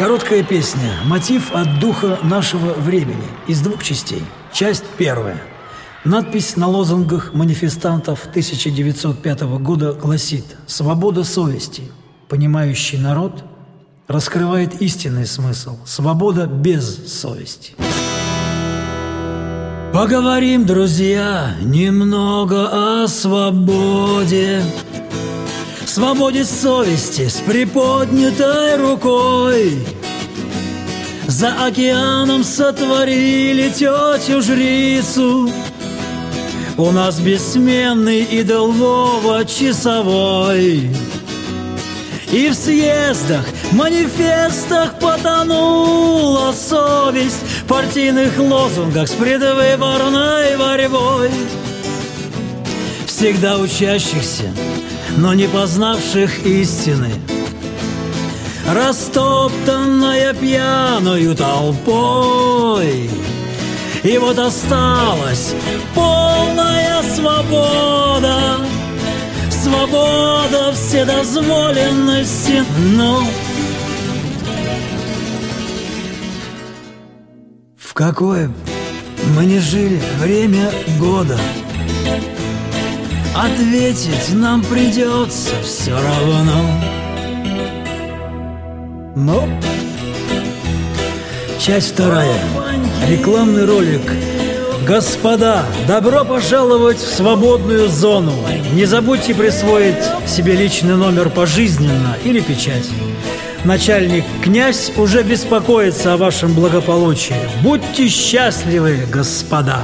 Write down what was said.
Короткая песня. Мотив от духа нашего времени. Из двух частей. Часть первая. Надпись на лозунгах манифестантов 1905 года гласит «Свобода совести. Понимающий народ раскрывает истинный смысл. Свобода без совести». Поговорим, друзья, немного о свободе. Свободе совести с приподнятой рукой. За океаном сотворили тетю-жрицу У нас бессменный идол Вова часовой. И в съездах, манифестах потонула совесть. В партийных лозунгах с предвыборной борьбой. Всегда учащихся но не познавших истины. Растоптанная пьяною толпой, И вот осталась полная свобода, Свобода вседозволенности, но... В какое мы не жили время года — Ответить нам придется все равно Но Часть вторая Рекламный ролик Господа, добро пожаловать в свободную зону. Не забудьте присвоить себе личный номер пожизненно или печать. Начальник князь уже беспокоится о вашем благополучии. Будьте счастливы, господа!